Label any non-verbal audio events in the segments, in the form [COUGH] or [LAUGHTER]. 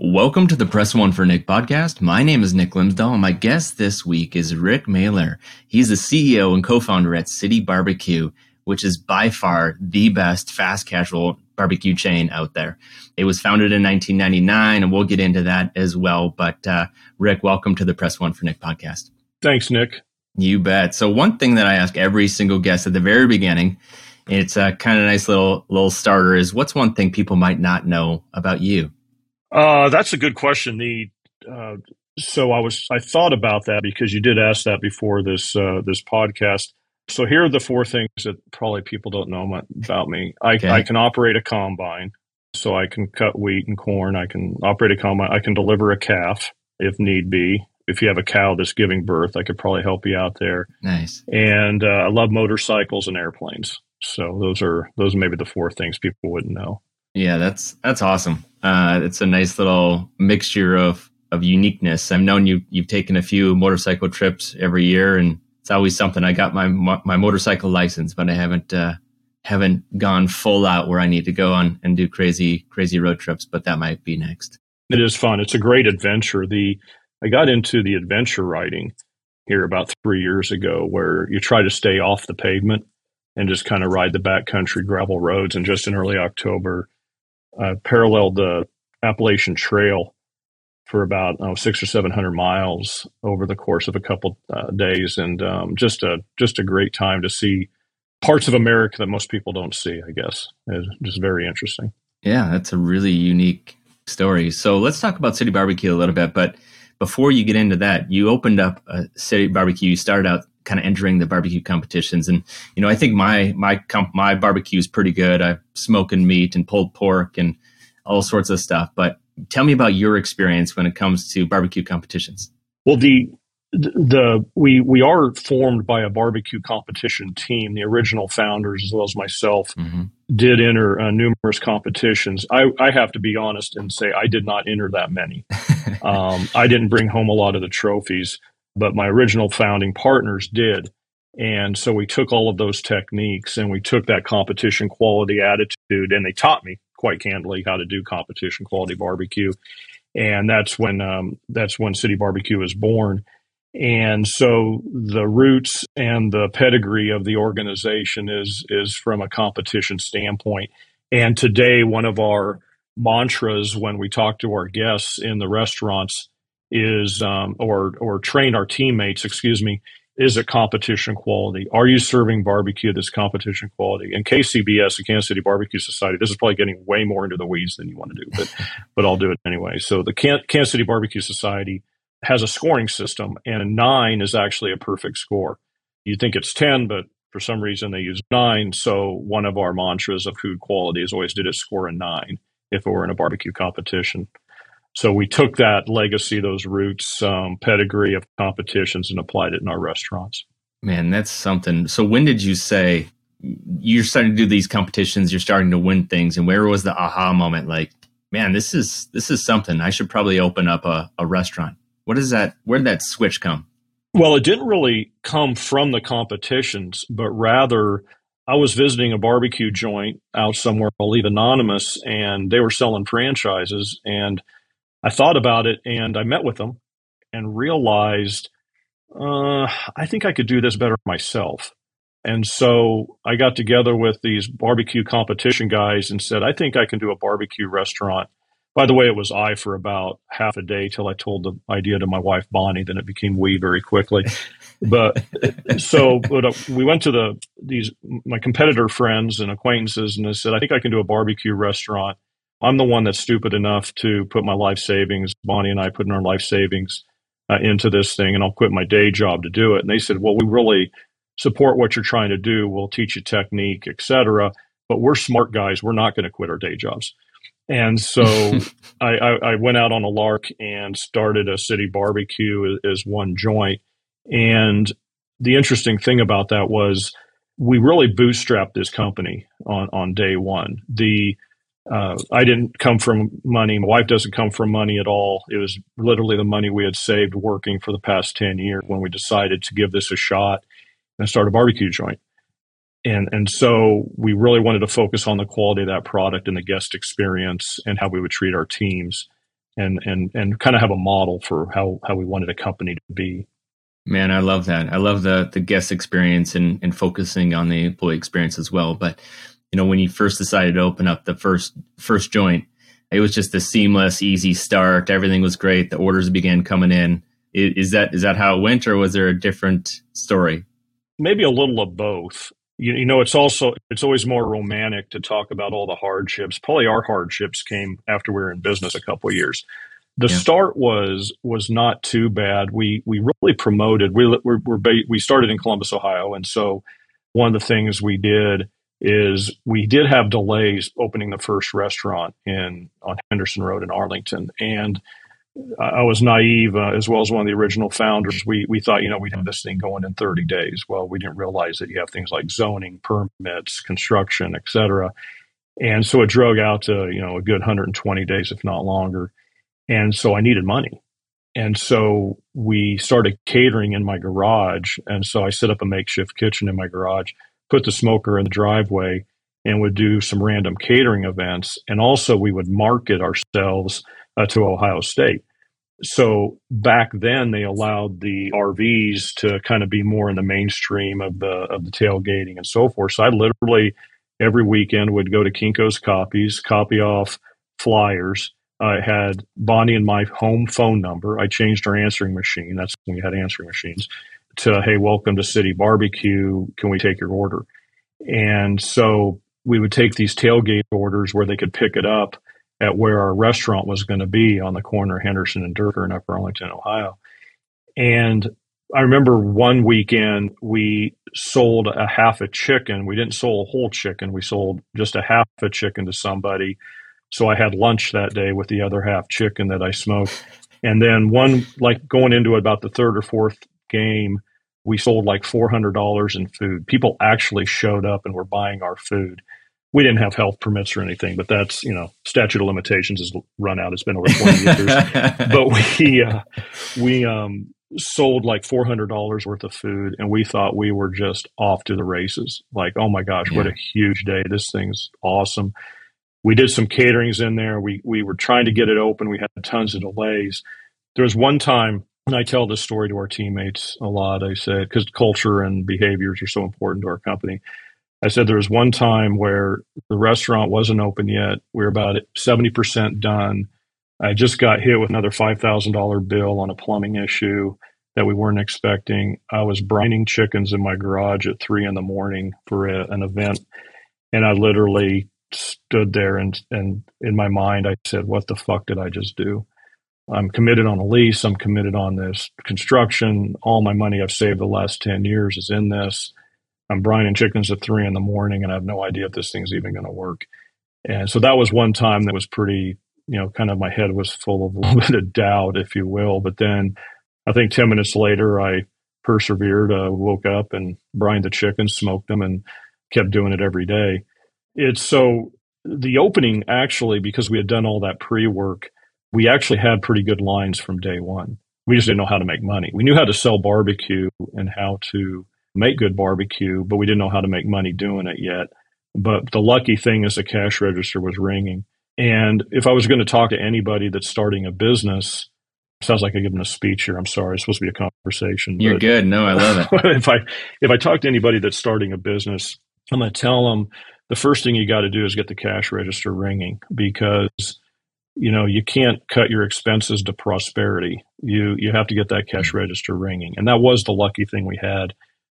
Welcome to the Press One for Nick podcast. My name is Nick Glimsdahl, and my guest this week is Rick Malir. He's the CEO and co-founder at City Barbecue, which is by far the best fast casual barbecue chain out there. It was founded in 1999, and we'll get into that as well. But uh, Rick, welcome to the Press One for Nick podcast. Thanks, Nick. You bet. So one thing that I ask every single guest at the very beginning, it's a kind of nice little little starter, is what's one thing people might not know about you? Uh, that's a good question. The uh, so I was I thought about that because you did ask that before this uh, this podcast. So here are the four things that probably people don't know about me. I, okay. I can operate a combine, so I can cut wheat and corn. I can operate a combine. I can deliver a calf if need be. If you have a cow that's giving birth, I could probably help you out there. Nice. And uh, I love motorcycles and airplanes. So those are those are maybe the four things people wouldn't know. Yeah, that's that's awesome. Uh, it's a nice little mixture of of uniqueness. I've known you you've taken a few motorcycle trips every year, and it's always something. I got my my motorcycle license, but I haven't uh, haven't gone full out where I need to go on and do crazy crazy road trips. But that might be next. It is fun. It's a great adventure. The I got into the adventure riding here about three years ago, where you try to stay off the pavement and just kind of ride the backcountry gravel roads. And just in early October, uh, paralleled the Appalachian Trail for about oh, six or seven hundred miles over the course of a couple uh, days, and um, just a just a great time to see parts of America that most people don't see. I guess it's just very interesting. Yeah, that's a really unique story. So let's talk about City Barbecue a little bit. But before you get into that, you opened up a City Barbecue. You started out kind of entering the barbecue competitions. And you know, I think my my comp, my barbecue is pretty good. I'm smoking meat and pulled pork and all sorts of stuff. But tell me about your experience when it comes to barbecue competitions. Well, the the we we are formed by a barbecue competition team. The original founders, as well as myself, mm-hmm. did enter uh, numerous competitions. I, I have to be honest and say I did not enter that many. [LAUGHS] um, I didn't bring home a lot of the trophies but my original founding partners did. And so we took all of those techniques and we took that competition quality attitude and they taught me quite candidly how to do competition quality barbecue. And that's when um, that's when City Barbecue was born. And so the roots and the pedigree of the organization is is from a competition standpoint. And today, one of our mantras when we talk to our guests in the restaurants is um, or or train our teammates, excuse me, is it competition quality? Are you serving barbecue that's competition quality? And KCBS, the Kansas City Barbecue Society, this is probably getting way more into the weeds than you want to do, but [LAUGHS] but I'll do it anyway. So the Kansas City Barbecue Society has a scoring system, and a nine is actually a perfect score. You think it's ten, but for some reason they use nine. So one of our mantras of food quality is always did it score a nine if it were in a barbecue competition. So we took that legacy, those roots, um, pedigree of competitions, and applied it in our restaurants. Man, that's something. So when did you say you're starting to do these competitions? You're starting to win things, and where was the aha moment? Like, man, this is this is something. I should probably open up a, a restaurant. What is that? Where did that switch come? Well, it didn't really come from the competitions, but rather I was visiting a barbecue joint out somewhere, I'll leave anonymous, and they were selling franchises. And I thought about it and I met with them and realized uh, I think I could do this better myself. And so I got together with these barbecue competition guys and said, I think I can do a barbecue restaurant. By the way, it was I for about half a day till I told the idea to my wife Bonnie. Then it became we very quickly. But [LAUGHS] so but, uh, we went to the these my competitor friends and acquaintances, and I said, I think I can do a barbecue restaurant. I'm the one that's stupid enough to put my life savings, Bonnie and I put in our life savings uh, into this thing, and I'll quit my day job to do it. And they said, well, we really support what you're trying to do. We'll teach you technique, etc. But we're smart guys. We're not going to quit our day jobs. And so [LAUGHS] I, I, I, went out on a lark and started a city barbecue as, as one joint. And the interesting thing about that was we really bootstrapped this company on, on day one. The uh, I didn't come from money. My wife doesn't come from money at all. It was literally the money we had saved working for the past 10 years when we decided to give this a shot and start a barbecue joint and and so we really wanted to focus on the quality of that product and the guest experience and how we would treat our teams and and and kind of have a model for how how we wanted a company to be man i love that i love the the guest experience and and focusing on the employee experience as well but you know when you first decided to open up the first first joint it was just a seamless easy start everything was great the orders began coming in is that is that how it went or was there a different story maybe a little of both you, you know, it's also it's always more romantic to talk about all the hardships. Probably our hardships came after we were in business a couple years. The yeah. start was was not too bad. We we really promoted. We we're, we're we started in Columbus, Ohio, and so one of the things we did is we did have delays opening the first restaurant in on Henderson Road in Arlington, and I was naive, uh, as well as one of the original founders. We we thought, you know, we'd have this thing going in 30 days. Well, we didn't realize that you have things like zoning, permits, construction, etc. And so it drug out to, you know, a good 120 days, if not longer. And so I needed money. And so we started catering in my garage. And so I set up a makeshift kitchen in my garage, put the smoker in the driveway, and would do some random catering events. And also we would market ourselves uh, to Ohio State. So back then they allowed the RVs to kind of be more in the mainstream of the of the tailgating and so forth. So I literally every weekend would go to Kinko's copies, copy off flyers. I had Bonnie and my home phone number. I changed our answering machine. That's when we had answering machines. To hey, welcome to City Barbecue. Can we take your order? And so we would take these tailgate orders where they could pick it up at where our restaurant was going to be on the corner of Henderson and Durfee in Upper Arlington, Ohio. And I remember one weekend we sold a half a chicken. We didn't sell a whole chicken. We sold just a half a chicken to somebody. So I had lunch that day with the other half chicken that I smoked. And then one, like going into about the third or fourth game, we sold like $400 in food. People actually showed up and were buying our food we didn't have health permits or anything, but that's you know statute of limitations has run out. It's been over twenty years, [LAUGHS] but we uh, we um, sold like four hundred dollars worth of food, and we thought we were just off to the races. Like, oh my gosh, yeah. what a huge day! This thing's awesome. We did some caterings in there. We we were trying to get it open. We had tons of delays. There was one time, and I tell this story to our teammates a lot. I said because culture and behaviors are so important to our company I said there was one time where the restaurant wasn't open yet. We were about 70% done. I just got hit with another $5,000 bill on a plumbing issue that we weren't expecting. I was brining chickens in my garage at three in the morning for a, an event. And I literally stood there and, and in my mind, I said, what the fuck did I just do? I'm committed on a lease. I'm committed on this construction. All my money I've saved the last 10 years is in this. I'm brining chickens at three in the morning and I have no idea if this thing's even going to work. And so that was one time that was pretty, you know, kind of my head was full of a [LAUGHS] little bit of doubt, if you will. But then I think 10 minutes later, I persevered, uh, woke up and brined the chickens, smoked them, and kept doing it every day. It's so the opening actually, because we had done all that pre work, we actually had pretty good lines from day one. We just didn't know how to make money. We knew how to sell barbecue and how to make good barbecue, but we didn't know how to make money doing it yet. But the lucky thing is the cash register was ringing. And if I was going to talk to anybody that's starting a business, sounds like I'm giving a speech here. I'm sorry. It's supposed to be a conversation. You're good. No, I love it. [LAUGHS] if I if I talk to anybody that's starting a business, I'm going to tell them the first thing you got to do is get the cash register ringing because you know you can't cut your expenses to prosperity. You you have to get that cash register ringing, and that was the lucky thing we had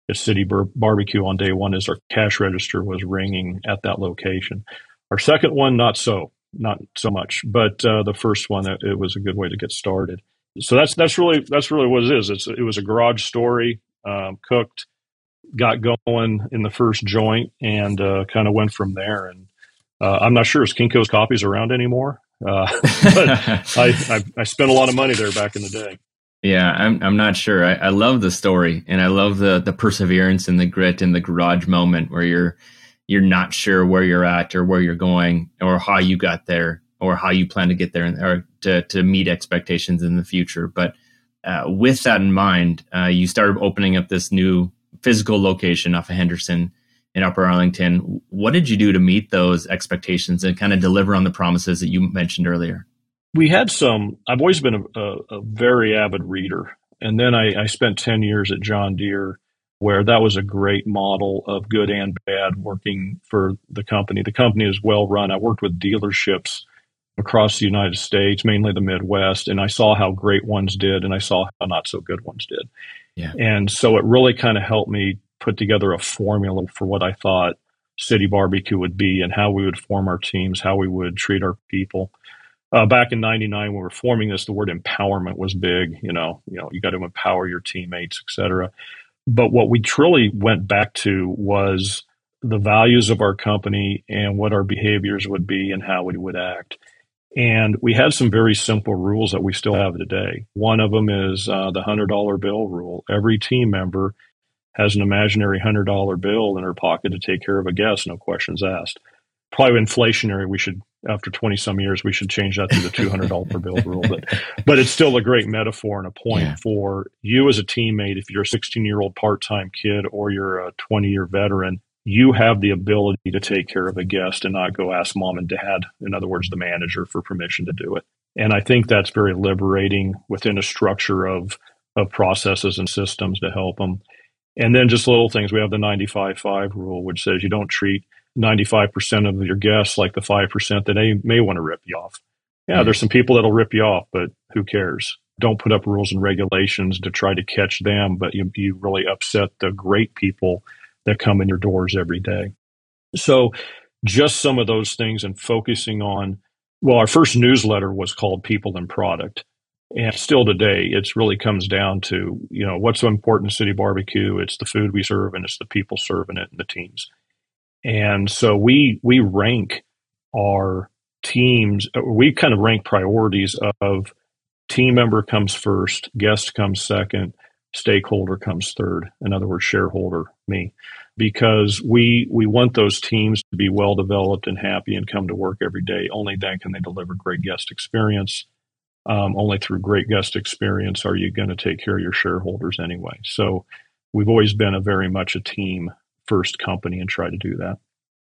at City Bar- Barbecue on day one is our cash register was ringing at that location. Our second one, not so, not so much, but uh, the first one, it, it, was a good way to get started. So that's that's really that's really what it is. It's, it was a garage story, um, cooked, got going in the first joint, and uh, kind of went from there. And Uh, I'm not sure is Kinko's copies around anymore, uh, [LAUGHS] but I, I, I spent a lot of money there back in the day. Yeah, I'm I'm not sure. I, I love the story and I love the the perseverance and the grit and the garage moment where you're you're not sure where you're at or where you're going or how you got there or how you plan to get there or to, to meet expectations in the future. But uh, with that in mind, uh, you started opening up this new physical location off of Henderson in Upper Arlington. What did you do to meet those expectations and kind of deliver on the promises that you mentioned earlier? we had some. I've always been a, a, a very avid reader, and then I, I, spent ten years at John Deere, where that was a great model of good and bad working for the company. The company is well run. I worked with dealerships across the United States, mainly the Midwest, and I saw how great ones did, and I saw how not so good ones did. Yeah. And so it really kind of helped me put together a formula for what I thought City Barbecue would be and how we would form our teams, how we would treat our people. Uh, back in 99 when we were forming this the word empowerment was big you know you know you got to empower your teammates etc but what we truly went back to was the values of our company and what our behaviors would be and how we would act. And we had some very simple rules that we still have today. One of them is uh, the $100 bill rule. Every team member has an imaginary $100 bill in her pocket to take care of a guest no questions asked probably inflationary. We should, after 20 some years, we should change that to the $200 per bill rule. But, but it's still a great metaphor and a point yeah. for you as a teammate. If you're a 16 year old part time kid or you're a 20 year veteran, you have the ability to take care of a guest and not go ask mom and dad, in other words, the manager, for permission to do it. And I think that's very liberating within a structure of, of processes and systems to help them. And then just little things. We have the 95 5 rule, which says you don't treat 95% of your guests like the 5% that they may want to rip you off. Yeah, mm-hmm. there's some people that'll rip you off, but who cares? Don't put up rules and regulations to try to catch them, but you, you really upset the great people that come in your doors every day. So, just some of those things and focusing on, well, our first newsletter was called People and Product. And still today, it really comes down to, you know, what's so important in City Barbecue? It's the food we serve and it's the people serving it and the teams. And so we we rank our teams. We kind of rank priorities of team member comes first, guest comes second, stakeholder comes third. In other words, shareholder, me, because we we want those teams to be well developed and happy and come to work every day. Only then can they deliver great guest experience. Um, only through great guest experience are you going to take care of your shareholders anyway. So we've always been a very much a team first company and try to do that.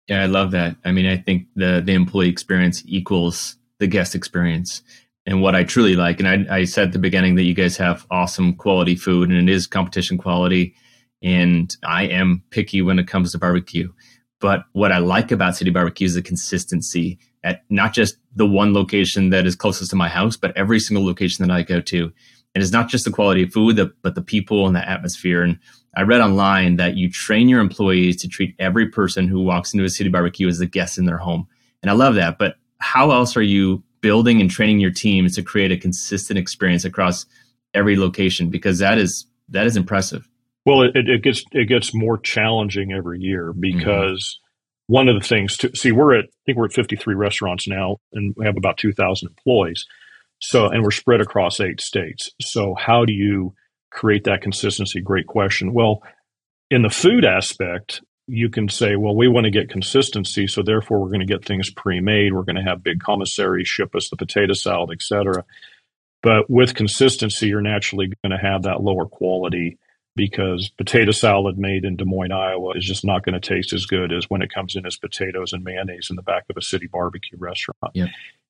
Yeah, I love that. I mean, I think the the employee experience equals the guest experience. And what I truly like, and I, I said at the beginning that you guys have awesome quality food and it is competition quality. And I am picky when it comes to barbecue. But what I like about City Barbecue is the consistency at not just the one location that is closest to my house, but every single location that I go to. And it's not just the quality of food, but the people and the atmosphere. And I read online that you train your employees to treat every person who walks into a city barbecue as a guest in their home. And I love that. But how else are you building and training your teams to create a consistent experience across every location? Because that is that is impressive. Well, it, it gets it gets more challenging every year because mm-hmm. one of the things to see we're at I think we're at 53 restaurants now and we have about 2,000 employees. So and we're spread across eight states. So how do you create that consistency? Great question. Well, in the food aspect, you can say, well, we want to get consistency, so therefore we're going to get things pre-made. We're going to have big commissaries ship us the potato salad, et cetera. But with consistency, you're naturally going to have that lower quality because potato salad made in Des Moines, Iowa is just not going to taste as good as when it comes in as potatoes and mayonnaise in the back of a city barbecue restaurant. Yeah.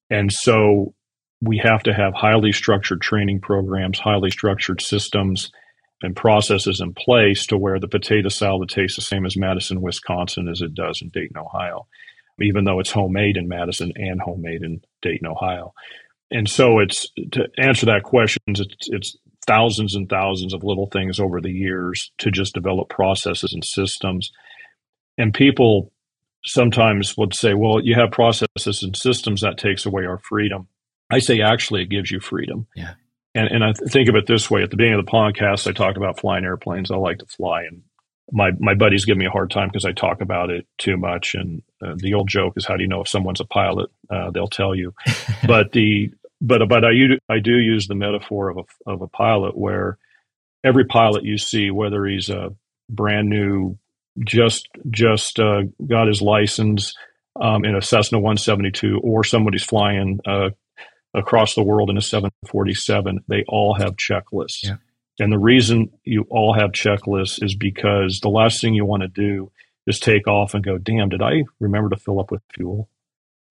And so we have to have highly structured training programs, highly structured systems and processes in place to where the potato salad tastes the same as Madison, Wisconsin as it does in Dayton, Ohio, even though it's homemade in Madison and homemade in Dayton, Ohio. And so it's to answer that question, it's, it's thousands and thousands of little things over the years to just develop processes and systems. And people sometimes would say, well, you have processes and systems that takes away our freedom. I say actually it gives you freedom. Yeah. And, and I think of it this way at the beginning of the podcast, I talked about flying airplanes. I like to fly, and my my buddies give me a hard time because I talk about it too much. And uh, the old joke is, how do you know if someone's a pilot? Uh, they'll tell you. [LAUGHS] but the but but I I do use the metaphor of a of a pilot where every pilot you see, whether he's a brand new, just just uh, got his license um, in a Cessna 172, or somebody's flying uh, across the world in a 747, they all have checklists. Yeah. And the reason you all have checklists is because the last thing you want to do is take off and go, damn, did I remember to fill up with fuel?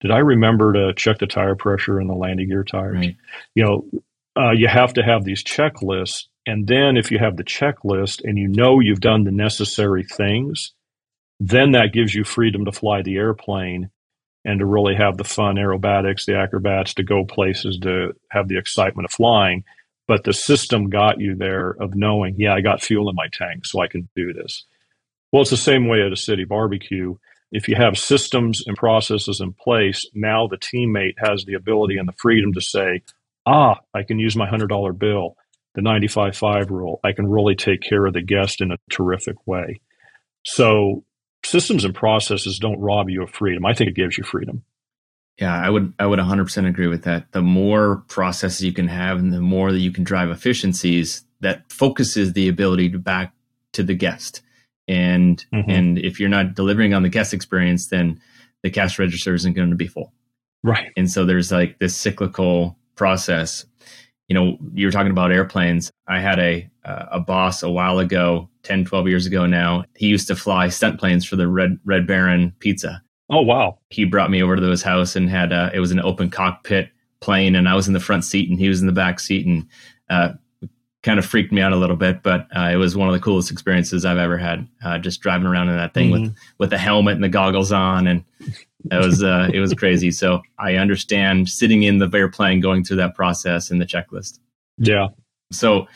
Did I remember to check the tire pressure in the landing gear tires? Right. You know, uh, you have to have these checklists. And then if you have the checklist and you know you've done the necessary things, then that gives you freedom to fly the airplane and to really have the fun aerobatics, the acrobats, to go places, to have the excitement of flying. But the system got you there of knowing, yeah, I got fuel in my tank, so I can do this. Well, it's the same way at a city barbecue. If you have systems and processes in place, now the teammate has the ability and the freedom to say, ah, I can use my $100 bill, the 95 5 rule. I can really take care of the guest in a terrific way. So systems and processes don't rob you of freedom. I think it gives you freedom. Yeah, I would I would 100% agree with that. The more processes you can have and the more that you can drive efficiencies, that focuses the ability to back to the guest. And mm-hmm. and if you're not delivering on the guest experience, then the cash register isn't going to be full. Right. And so there's like this cyclical process. You know, you were talking about airplanes. I had a uh, a boss a while ago, 10, 12 years ago now. He used to fly stunt planes for the Red Red Baron Pizza. Oh wow! He brought me over to his house and had uh, it was an open cockpit plane, and I was in the front seat and he was in the back seat, and uh, kind of freaked me out a little bit. But uh, it was one of the coolest experiences I've ever had. Uh, just driving around in that thing mm-hmm. with with the helmet and the goggles on, and it was uh, it was crazy. So I understand sitting in the airplane, going through that process and the checklist. Yeah. So,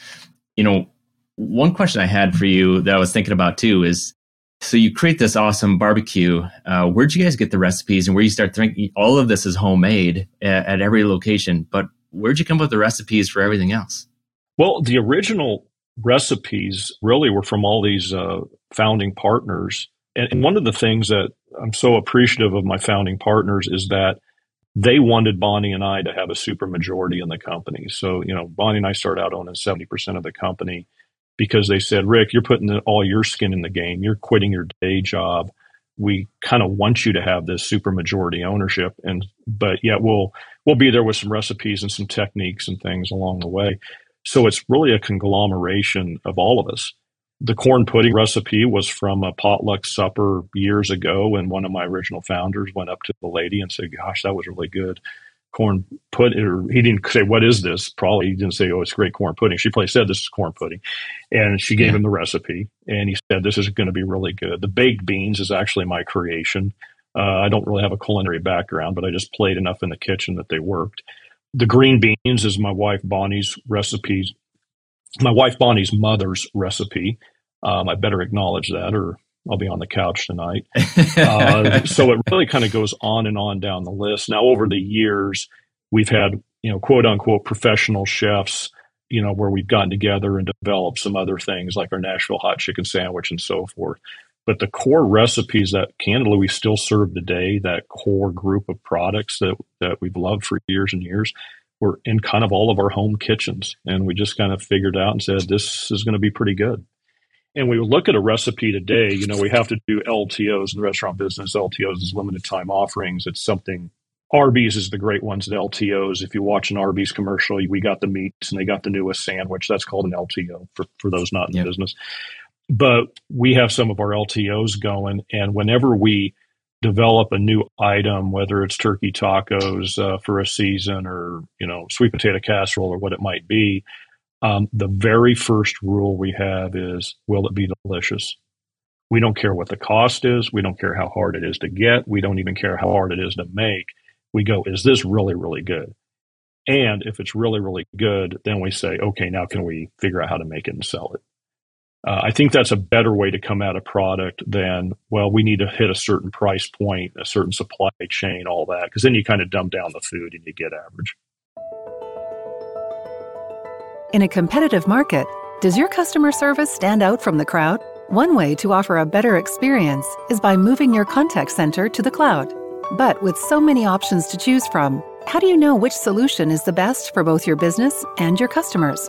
you know, one question I had for you that I was thinking about too is so you create this awesome barbecue. Uh, where'd you guys get the recipes, and where you start thinking all of this is homemade at, at, every location? But where'd you come up with the recipes for everything else? Well, the original recipes really were from all these uh, founding partners, and, one of the things that I'm so appreciative of my founding partners is that they wanted Bonnie and I to have a super majority in the company. So, you know, Bonnie and I started out owning 70% of the company because they said, Rick, you're putting all your skin in the game. You're quitting your day job. We kind of want you to have this super majority ownership, and but yeah, we'll we'll be there with some recipes and some techniques and things along the way. So it's really a conglomeration of all of us. The corn pudding recipe was from a potluck supper years ago, and one of my original founders went up to the lady and said, "Gosh, that was really good." corn pudding, or he didn't say, what is this? Probably he didn't say, oh, it's great corn pudding. She probably said, this is corn pudding. And she gave yeah. him the recipe and he said, this is going to be really good. The baked beans is actually my creation. Uh, I don't really have a culinary background, but I just played enough in the kitchen that they worked. The green beans is my wife Bonnie's recipe, my wife Bonnie's mother's recipe. Um, I better acknowledge that, or I'll be on the couch tonight. uh, [LAUGHS] so it really kind of goes on and on down the list. Now, over the years, we've had, you know, quote unquote professional chefs, you know, where we've gotten together and developed some other things like our Nashville hot chicken sandwich and so forth. But the core recipes that candidly we still serve today, that core group of products that, that we've loved for years and years, were in kind of all of our home kitchens. And we just kind of figured out and said, this is going to be pretty good and we look at a recipe today, you know, we have to do LTOs in the restaurant business. LTOs is limited time offerings. It's something Arby's is the great ones at LTOs. If you watch an Arby's commercial, we got the meats and they got the newest sandwich. That's called an LTO for, for those not in yep. business. But we have some of our LTOs going, and whenever we develop a new item, whether it's turkey tacos uh, for a season or you know sweet potato casserole or what it might be, um, the very first rule we have is will it be delicious? We don't care what the cost is. We don't care how hard it is to get. We don't even care how hard it is to make. We go, is this really, really good? And if it's really, really good, then we say, okay, now can we figure out how to make it and sell it? Uh, I think that's a better way to come at a product than, well, we need to hit a certain price point, a certain supply chain, all that, because then you kind of dumb down the food and you get average. In a competitive market, does your customer service stand out from the crowd? One way to offer a better experience is by moving your contact center to the cloud. But with so many options to choose from, how do you know which solution is the best for both your business and your customers?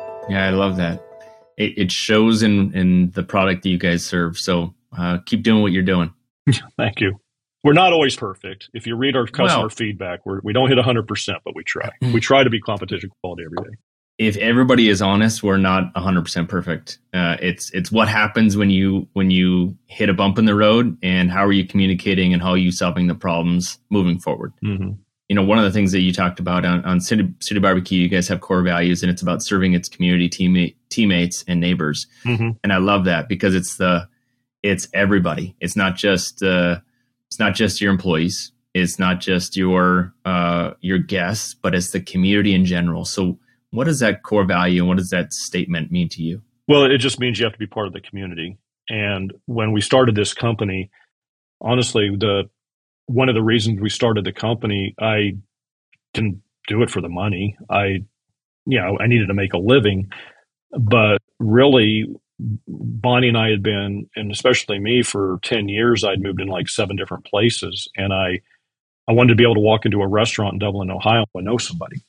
yeah, I love that. It, it shows in in the product that you guys serve. So uh, keep doing what you're doing. [LAUGHS] Thank you. We're not always perfect. If you read our customer well, feedback, we're, we don't hit 100%, but we try. we try to be competition quality every day if everybody is honest, we're not 100% perfect. Uh, it's it's what happens when you when you hit a bump in the road, and how are you communicating, and how are you solving the problems moving forward. Mm-hmm. You know, one of the things that you talked about on, on City, City Barbecue, you guys have core values, and it's about serving its community teammate, teammates and neighbors. Mm-hmm. And I love that because it's the it's everybody. It's not just uh, it's not just your employees. It's not just your uh, your guests, but it's the community in general. So what does that core value and what does that statement mean to you? Well, it just means you have to be part of the community. And when we started this company, honestly, the one of the reasons we started the company, I didn't do it for the money. I, you know, I needed to make a living, but really, Bonnie and I had been, and especially me, for ten years. I'd moved in like seven different places, and I, I wanted to be able to walk into a restaurant in Dublin, Ohio, and know somebody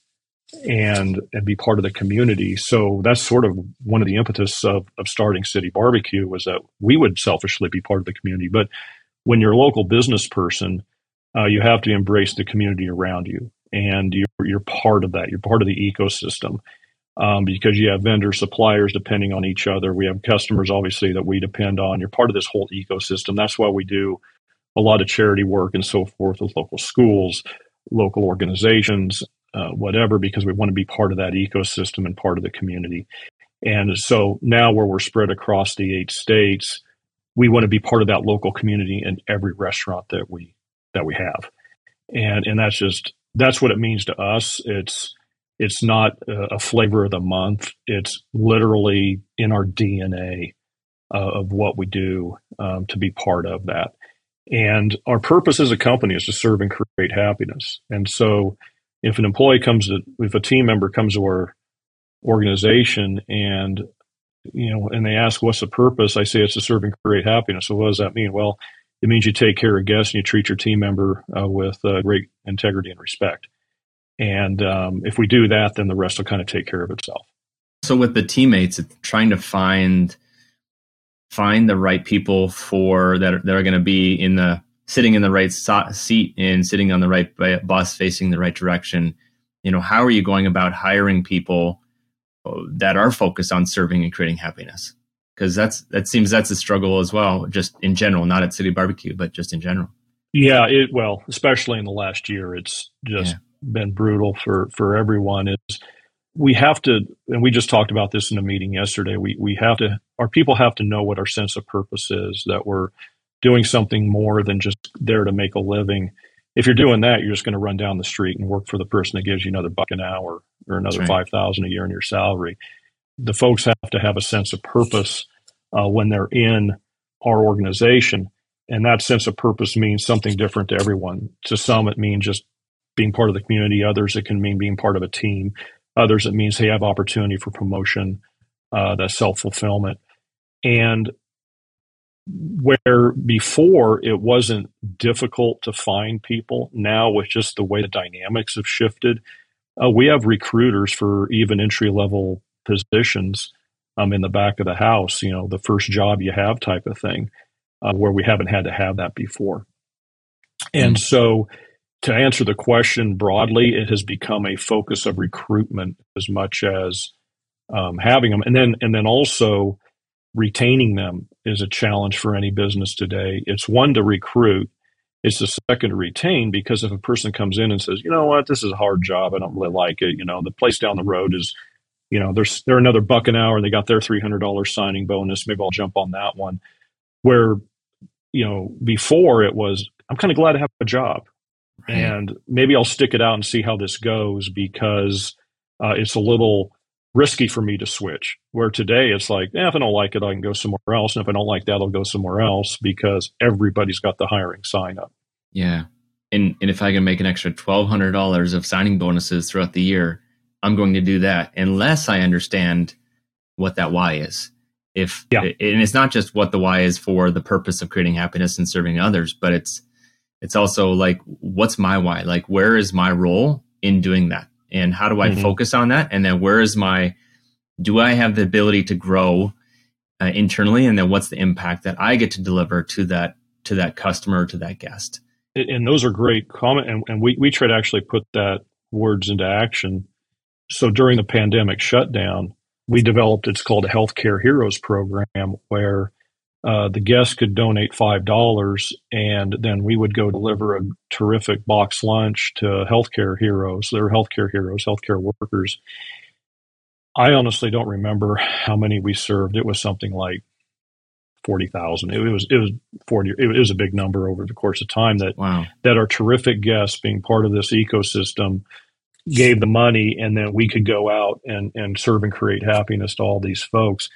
and and be part of the community. So that's sort of one of the impetus of, of starting City Barbecue was that we would selfishly be part of the community. But when you're a local business person, uh, you have to embrace the community around you, and you're you're part of that. You're part of the ecosystem. Um, because you have vendors, suppliers depending on each other. We have customers, obviously, that we depend on. You're part of this whole ecosystem. That's why we do a lot of charity work and so forth with local schools, local organizations, uh, whatever, because we want to be part of that ecosystem and part of the community. And so now, where we're spread across the eight states, we want to be part of that local community in every restaurant that we that we have, and and that's just that's what it means to us. It's it's not a flavor of the month. It's literally in our DNA uh, of what we do um, to be part of that. And our purpose as a company is to serve and create happiness. And so if an employee comes to, if a team member comes to our organization and, you know, and they ask, what's the purpose? I say it's to serve and create happiness. So what does that mean? Well, it means you take care of guests and you treat your team member uh, with uh, great integrity and respect. And um, if we do that, then the rest will kind of take care of itself. So with the teammates, it's trying to find find the right people for that are, that are going to be in the sitting in the right so- seat and sitting on the right bus facing the right direction you know how are you going about hiring people uh, that are focused on serving and creating happiness because that's that seems that's a struggle as well just in general not at city barbecue but just in general yeah it well especially in the last year it's just yeah. been brutal for for everyone is we have to and we just talked about this in a meeting yesterday we we have to our people have to know what our sense of purpose is that we're doing something more than just there to make a living. If you're doing that, you're just going to run down the street and work for the person that gives you another buck an hour or another right. five thousand a year in your salary. The folks have to have a sense of purpose uh, when they're in our organization, and that sense of purpose means something different to everyone. To some, it means just being part of the community. Others, it can mean being part of a team. Others, it means they have opportunity for promotion, uh, that self fulfillment, and where before it wasn't difficult to find people now with just the way the dynamics have shifted uh, we have recruiters for even entry level positions um, in the back of the house you know the first job you have type of thing uh, where we haven't had to have that before and mm-hmm. so to answer the question broadly it has become a focus of recruitment as much as um, having them and then and then also retaining them is a challenge for any business today. It's one to recruit. It's the second to retain because if a person comes in and says, you know what, this is a hard job. I don't really like it. You know, the place down the road is, you know, there's they're another buck an hour. They got their three hundred dollars signing bonus. Maybe I'll jump on that one. Where, you know, before it was, I'm kind of glad to have a job. Right. And maybe I'll stick it out and see how this goes because uh, it's a little risky for me to switch. Where today it's like, eh, if I don't like it, I can go somewhere else. And if I don't like that, I'll go somewhere else because everybody's got the hiring sign up. Yeah. And, and if I can make an extra $1,200 of signing bonuses throughout the year, I'm going to do that unless I understand what that why is. If yeah. and it's not just what the why is for the purpose of creating happiness and serving others, but it's it's also like what's my why? Like where is my role in doing that? And how do I mm-hmm. focus on that? And then where is my do I have the ability to grow uh, internally and then what's the impact that I get to deliver to that to that customer to that guest? And those are great comment and, and we, we try to actually put that words into action. So during the pandemic shutdown, we developed it's called a healthcare heroes program where uh, the guests could donate five dollars and then we would go deliver a terrific box lunch to healthcare heroes. They're healthcare heroes healthcare workers. I honestly don't remember how many we served. It was something like 40,000 it was it was 40 it was a big number over the course of time that wow. that our terrific guests being part of this ecosystem gave the money and then we could go out and, and serve and create happiness to all these folks.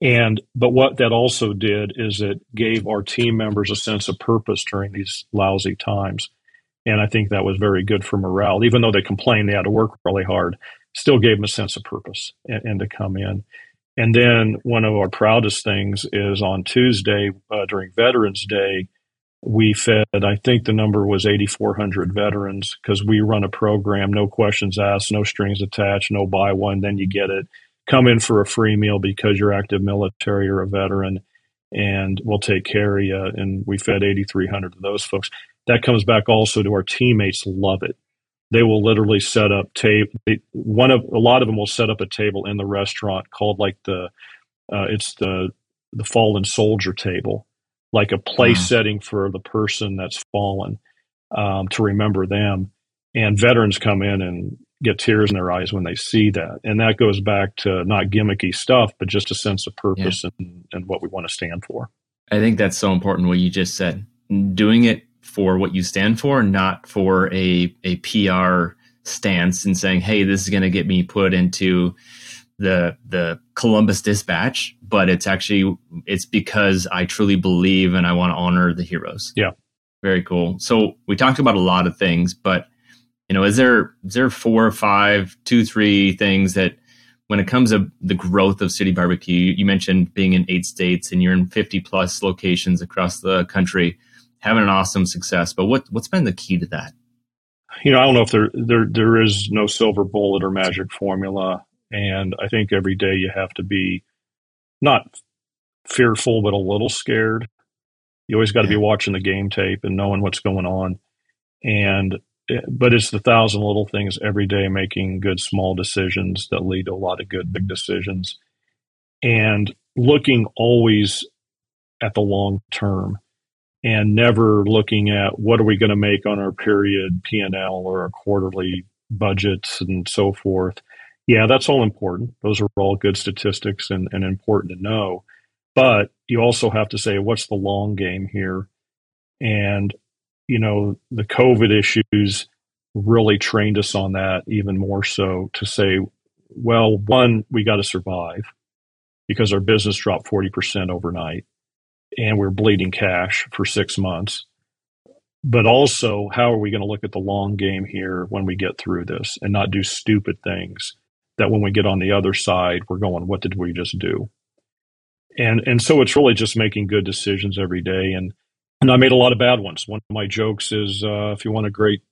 And, but what that also did is it gave our team members a sense of purpose during these lousy times. And I think that was very good for morale. Even though they complained they had to work really hard, still gave them a sense of purpose and, and to come in. And then one of our proudest things is on Tuesday uh, during Veterans Day, we fed, I think the number was 8,400 veterans because we run a program, no questions asked, no strings attached, no buy one, then you get it. Come in for a free meal because you're active military or a veteran, and we'll take care of you. And we fed 8,300 of those folks. That comes back also to our teammates love it. They will literally set up tape. One of a lot of them will set up a table in the restaurant called like the, uh, it's the the fallen soldier table like a place mm. setting for the person that's fallen um, to remember them. And veterans come in and get tears in their eyes when they see that. And that goes back to not gimmicky stuff, but just a sense of purpose yeah. and, and what we want to stand for. I think that's so important what you just said. Doing it for what you stand for, not for a, a PR stance and saying, hey, this is going to get me put into the the Columbus Dispatch, but it's actually it's because I truly believe and I want to honor the heroes. Yeah. Very cool. So we talked about a lot of things, but you know, is there is there four or five, two, three things that when it comes to the growth of City Barbecue, you mentioned being in eight states and you're in 50 plus locations across the country, having an awesome success. But what what's been the key to that? You know, I don't know if there there there is no silver bullet or magic formula. And I think every day you have to be not fearful, but a little scared. You always got to yeah. be watching the game tape and knowing what's going on. And, eh, but it's the thousand little things every day making good small decisions that lead to a lot of good big decisions. And looking always at the long term and never looking at what are we going to make on our period P&L or our quarterly budgets and so forth yeah, that's all important. Those are all good statistics and, and important to know. But you also have to say, what's the long game here? And, you know, the COVID issues really trained us on that even more so to say, well, one, we got to survive because our business dropped 40% overnight and we're bleeding cash for six months. But also, how are we going to look at the long game here when we get through this and not do stupid things that when we get on the other side, we're going, what did we just do? And and so it's really just making good decisions every day. And and I made a lot of bad ones. One of my jokes is, uh, if you want a great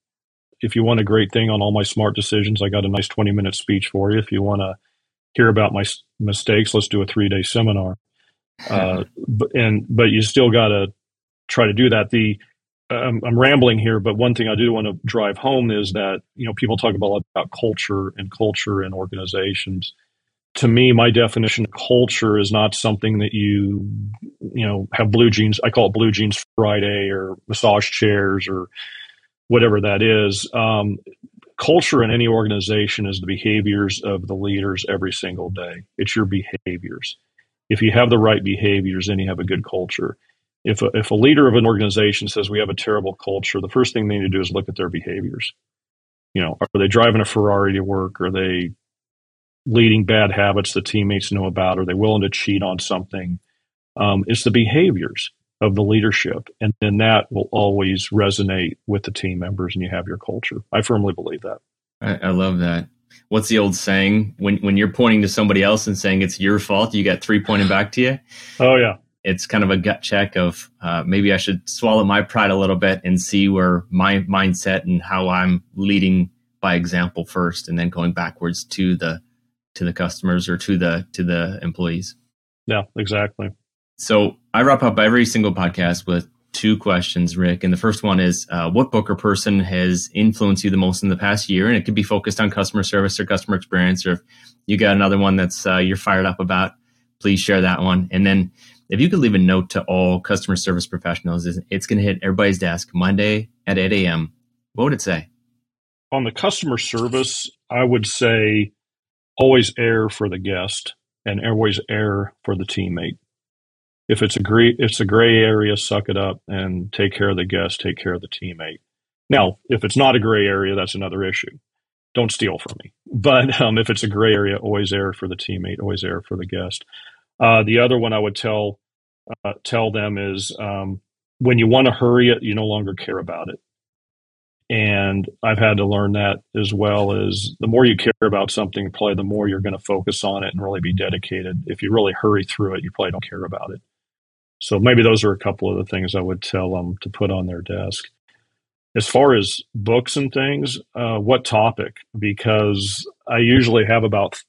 if you want a great thing on all my smart decisions, I got a nice twenty minute speech for you. If you want to hear about my mistakes, let's do a three day seminar. [LAUGHS] Uh, but, and but you still got to try to do that. The I'm, I'm, rambling here, but one thing I do want to drive home is that you know people talk about about culture and culture and organizations. To me, my definition of culture is not something that you you know have blue jeans. I call it blue jeans Friday or massage chairs or whatever that is. Um, culture in any organization is the behaviors of the leaders every single day. It's your behaviors. If you have the right behaviors, then you have a good culture. If a, if a leader of an organization says we have a terrible culture, the first thing they need to do is look at their behaviors. You know, are they driving a Ferrari to work? Are they leading bad habits that teammates know about? Are they willing to cheat on something? Um, it's the behaviors of the leadership, and then that will always resonate with the team members, and you have your culture. I firmly believe that. I, I love that. What's the old saying? When when you're pointing to somebody else and saying it's your fault, you got three pointing back to you. Oh yeah, it's kind of a gut check of uh, maybe I should swallow my pride a little bit and see where my mindset and how I'm leading by example first, and then going backwards to the to the customers or to the to the employees. Yeah, exactly. So I wrap up every single podcast with two questions, Rick. And the first one is uh, what book or person has influenced you the most in the past year? And it could be focused on customer service or customer experience, or if you got another one that's uh, you're fired up about, please share that one. And then if you could leave a note to all customer service professionals, it's going to hit everybody's desk Monday at 8 a.m. What would it say? On the customer service, I would say always err for the guest and always err for the teammate if it's a gray it's a gray area, suck it up and take care of the guest, take care of the teammate. Now, if it's not a gray area, that's another issue. Don't steal from me. But um, if it's a gray area, always err for the teammate, always err for the guest. Uh, the other one I would tell uh, tell them is um, when you want to hurry it, you no longer care about it. And I've had to learn that as well as the more you care about something, probably the more you're going to focus on it and really be dedicated. If you really hurry through it, you probably don't care about it. So maybe those are a couple of the things I would tell them to put on their desk. As far as books and things, uh, what topic? Because I usually have about.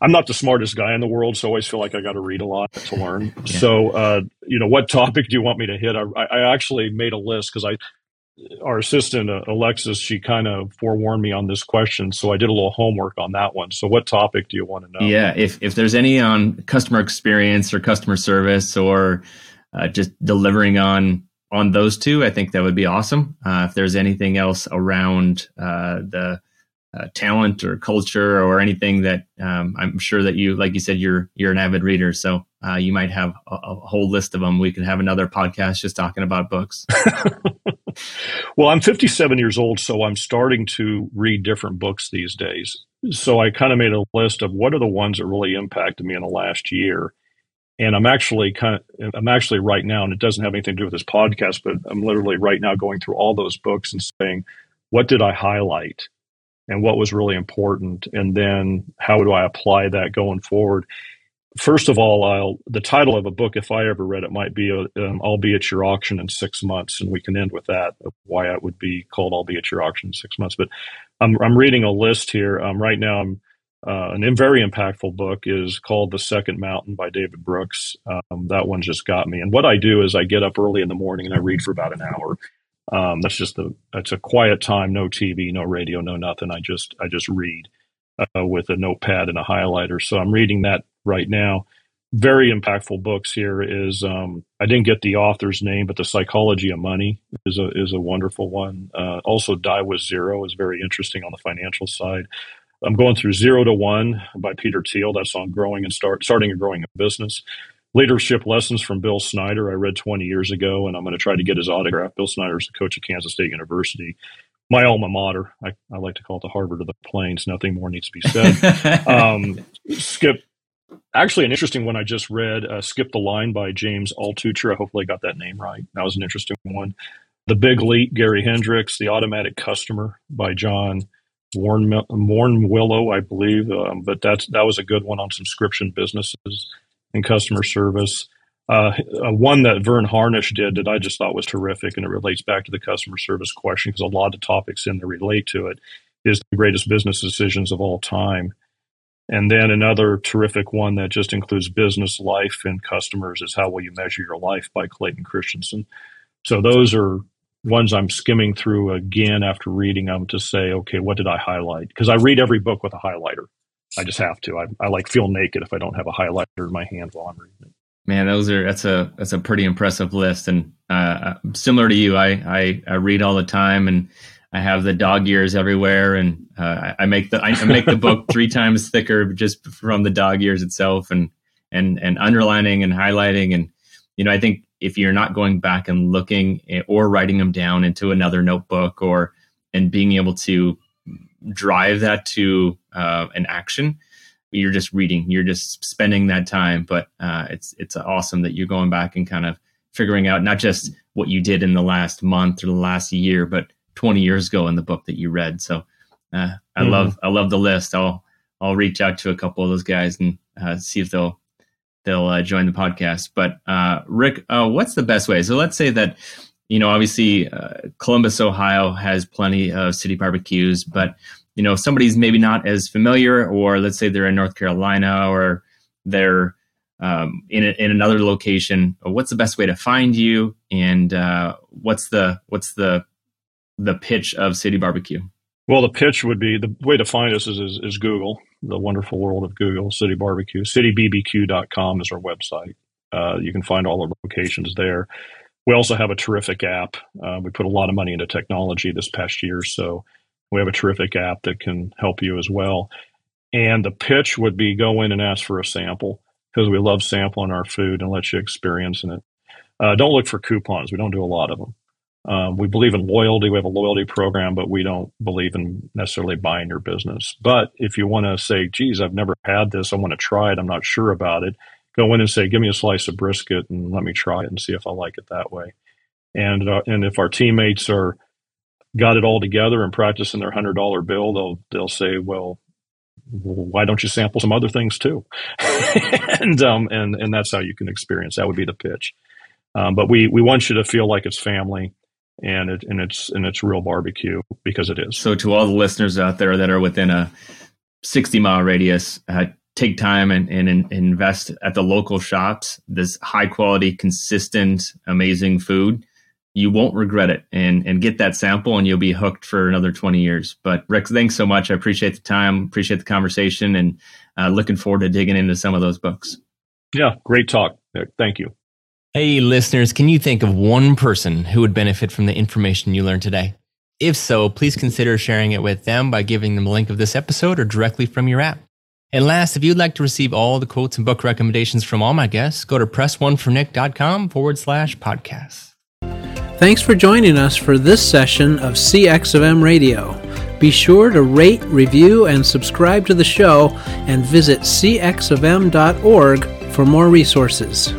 I'm not the smartest guy in the world, so I always feel like I got to read a lot to learn. Yeah. So, uh, you know, what topic do you want me to hit? I, I actually made a list because I our assistant uh, Alexis, she kind of forewarned me on this question, so I did a little homework on that one. So, what topic do you want to know? Yeah, if if there's any on customer experience or customer service or uh, just delivering on on those two, I think that would be awesome. Uh, if there's anything else around uh, the uh, talent or culture or anything that um, I'm sure that you, like you said, you're you're an avid reader, so uh, you might have a, a, whole list of them. We could have another podcast just talking about books. [LAUGHS] well, I'm 57 years old, so I'm starting to read different books these days. So I kind of made a list of what are the ones that really impacted me in the last year. And I'm actually kind of, I'm actually right now, and it doesn't have anything to do with this podcast, but I'm literally right now going through all those books and saying, what did I highlight? And what was really important? And then how do I apply that going forward? first of all, I'll the title of a book, if I ever read it, might be uh, um, "I'll be at your auction in six months," and we can end with that. Why it would be called "I'll be at your auction in six months." But I'm I'm reading a list here. Um, right now, I'm uh, an very impactful book is called "The Second Mountain" by David Brooks. Um, that one just got me. And what I do is I get up early in the morning and I read for about an hour. Um, that's just the it's a quiet time, no TV, no radio, no nothing. I just I just read. Uh, with a notepad and a highlighter. So I'm reading that right now. Very impactful books here is um, I didn't get the author's name, but the Psychology of Money is a is a wonderful one. Uh, also, Die with Zero is very interesting on the financial side. I'm going through Zero to One by Peter Thiel. That's on growing and start starting and growing a business. Leadership Lessons from Bill Snyder. I read 20 years ago, and I'm going to try to get his autograph. Bill Snyder is the coach at Kansas State University my alma mater. I, I, like to call it the Harvard of the Plains. Nothing more needs to be said. [LAUGHS] um, Skip Actually, an interesting one I just read, uh, Skip the Line by James Altucher. I hopefully, got that name right. That was an interesting one. The Big Leap, Gary Hendricks. The Automatic Customer by John Warrillow, I believe. Um, but that's, that was a good one on subscription businesses and customer service. Uh, uh, one that Verne Harnish did that I just thought was terrific, and it relates back to the customer service question because a lot of topics in there relate to it, is the greatest business decisions of all time. And then another terrific one that just includes business, life, and customers is How Will You Measure Your Life by Clayton Christensen. So those are ones I'm skimming through again after reading them to say, okay, what did I highlight? Because I read every book with a highlighter. I just have to. I, I like feel naked if I don't have a highlighter in my hand while I'm reading it. Man, those are that's a that's a pretty impressive list, and uh, similar to you, I, I I read all the time, and I have the dog ears everywhere, and uh, I make the I make the book [LAUGHS] three times thicker just from the dog ears itself, and and and underlining and highlighting and you know I think if you're not going back and looking eh, or writing them down into another notebook or and being able to drive that to uh, an action you're just reading you're just spending that time. But uh, it's it's awesome that you're going back and kind of figuring out not just what you did in the last month or the last year but 20 years ago in the book that you read. So uh, i mm-hmm. love i love the list. I'll i'll reach out to a couple of those guys and uh, see if they'll they'll uh, join the podcast. But uh, rick what's the best way? So let's say that you know obviously columbus ohio has plenty of city barbecues but you know, somebody's maybe not as familiar, or let's say they're in North Carolina or they're um, in a, in another location, what's the best way to find you, and uh, what's the what's the the pitch of City Barbecue? Well, the pitch would be the way to find us is, is, is Google, the wonderful world of Google, City Barbecue. CityBBQ.com is our website. Uh, you can find all the locations there. We also have a terrific app. Uh, we put a lot of money into technology this past year, so we have a terrific app that can help you as well. And the pitch would be go in and ask for a sample because we love sampling our food and let you experience it. Uh, don't look for coupons. We don't do a lot of them. Um, we believe in loyalty. We have a loyalty program, but we don't believe in necessarily buying your business. But if you want to say, geez, I've never had this, I want to try it, I'm not sure about it, go in and say, give me a slice of brisket and let me try it and see if I like it that way. And, uh, and if our teammates are got it all together and practicing their hundred dollar bill, they'll they'll say, well, why don't you sample some other things too? [LAUGHS] and um and and that's how you can experience. That would be the pitch. Um, but we we want you to feel like it's family and it and it's and it's real barbecue because it is. So to all the listeners out there that are within a 60 mile radius, uh, take time and, and, and invest at the local shops. This high quality, consistent, amazing food you won't regret it. And and get that sample and you'll be hooked for another 20 years. But rick thanks so much. I appreciate the time appreciate the conversation and uh, looking forward to digging into some of those books. Yeah great talk thank you. Hey listeners can you think of one person who would benefit from the information you learned today? If so please consider sharing it with them by giving them a link of this episode or directly from your app and last if you'd like to receive all the quotes and book recommendations from all my guests go to pressonefornick.com forward slash podcast Thanks for joining us for this session of CX of M Radio. Be sure to rate, review, and subscribe to the show and visit cxofm.org for more resources.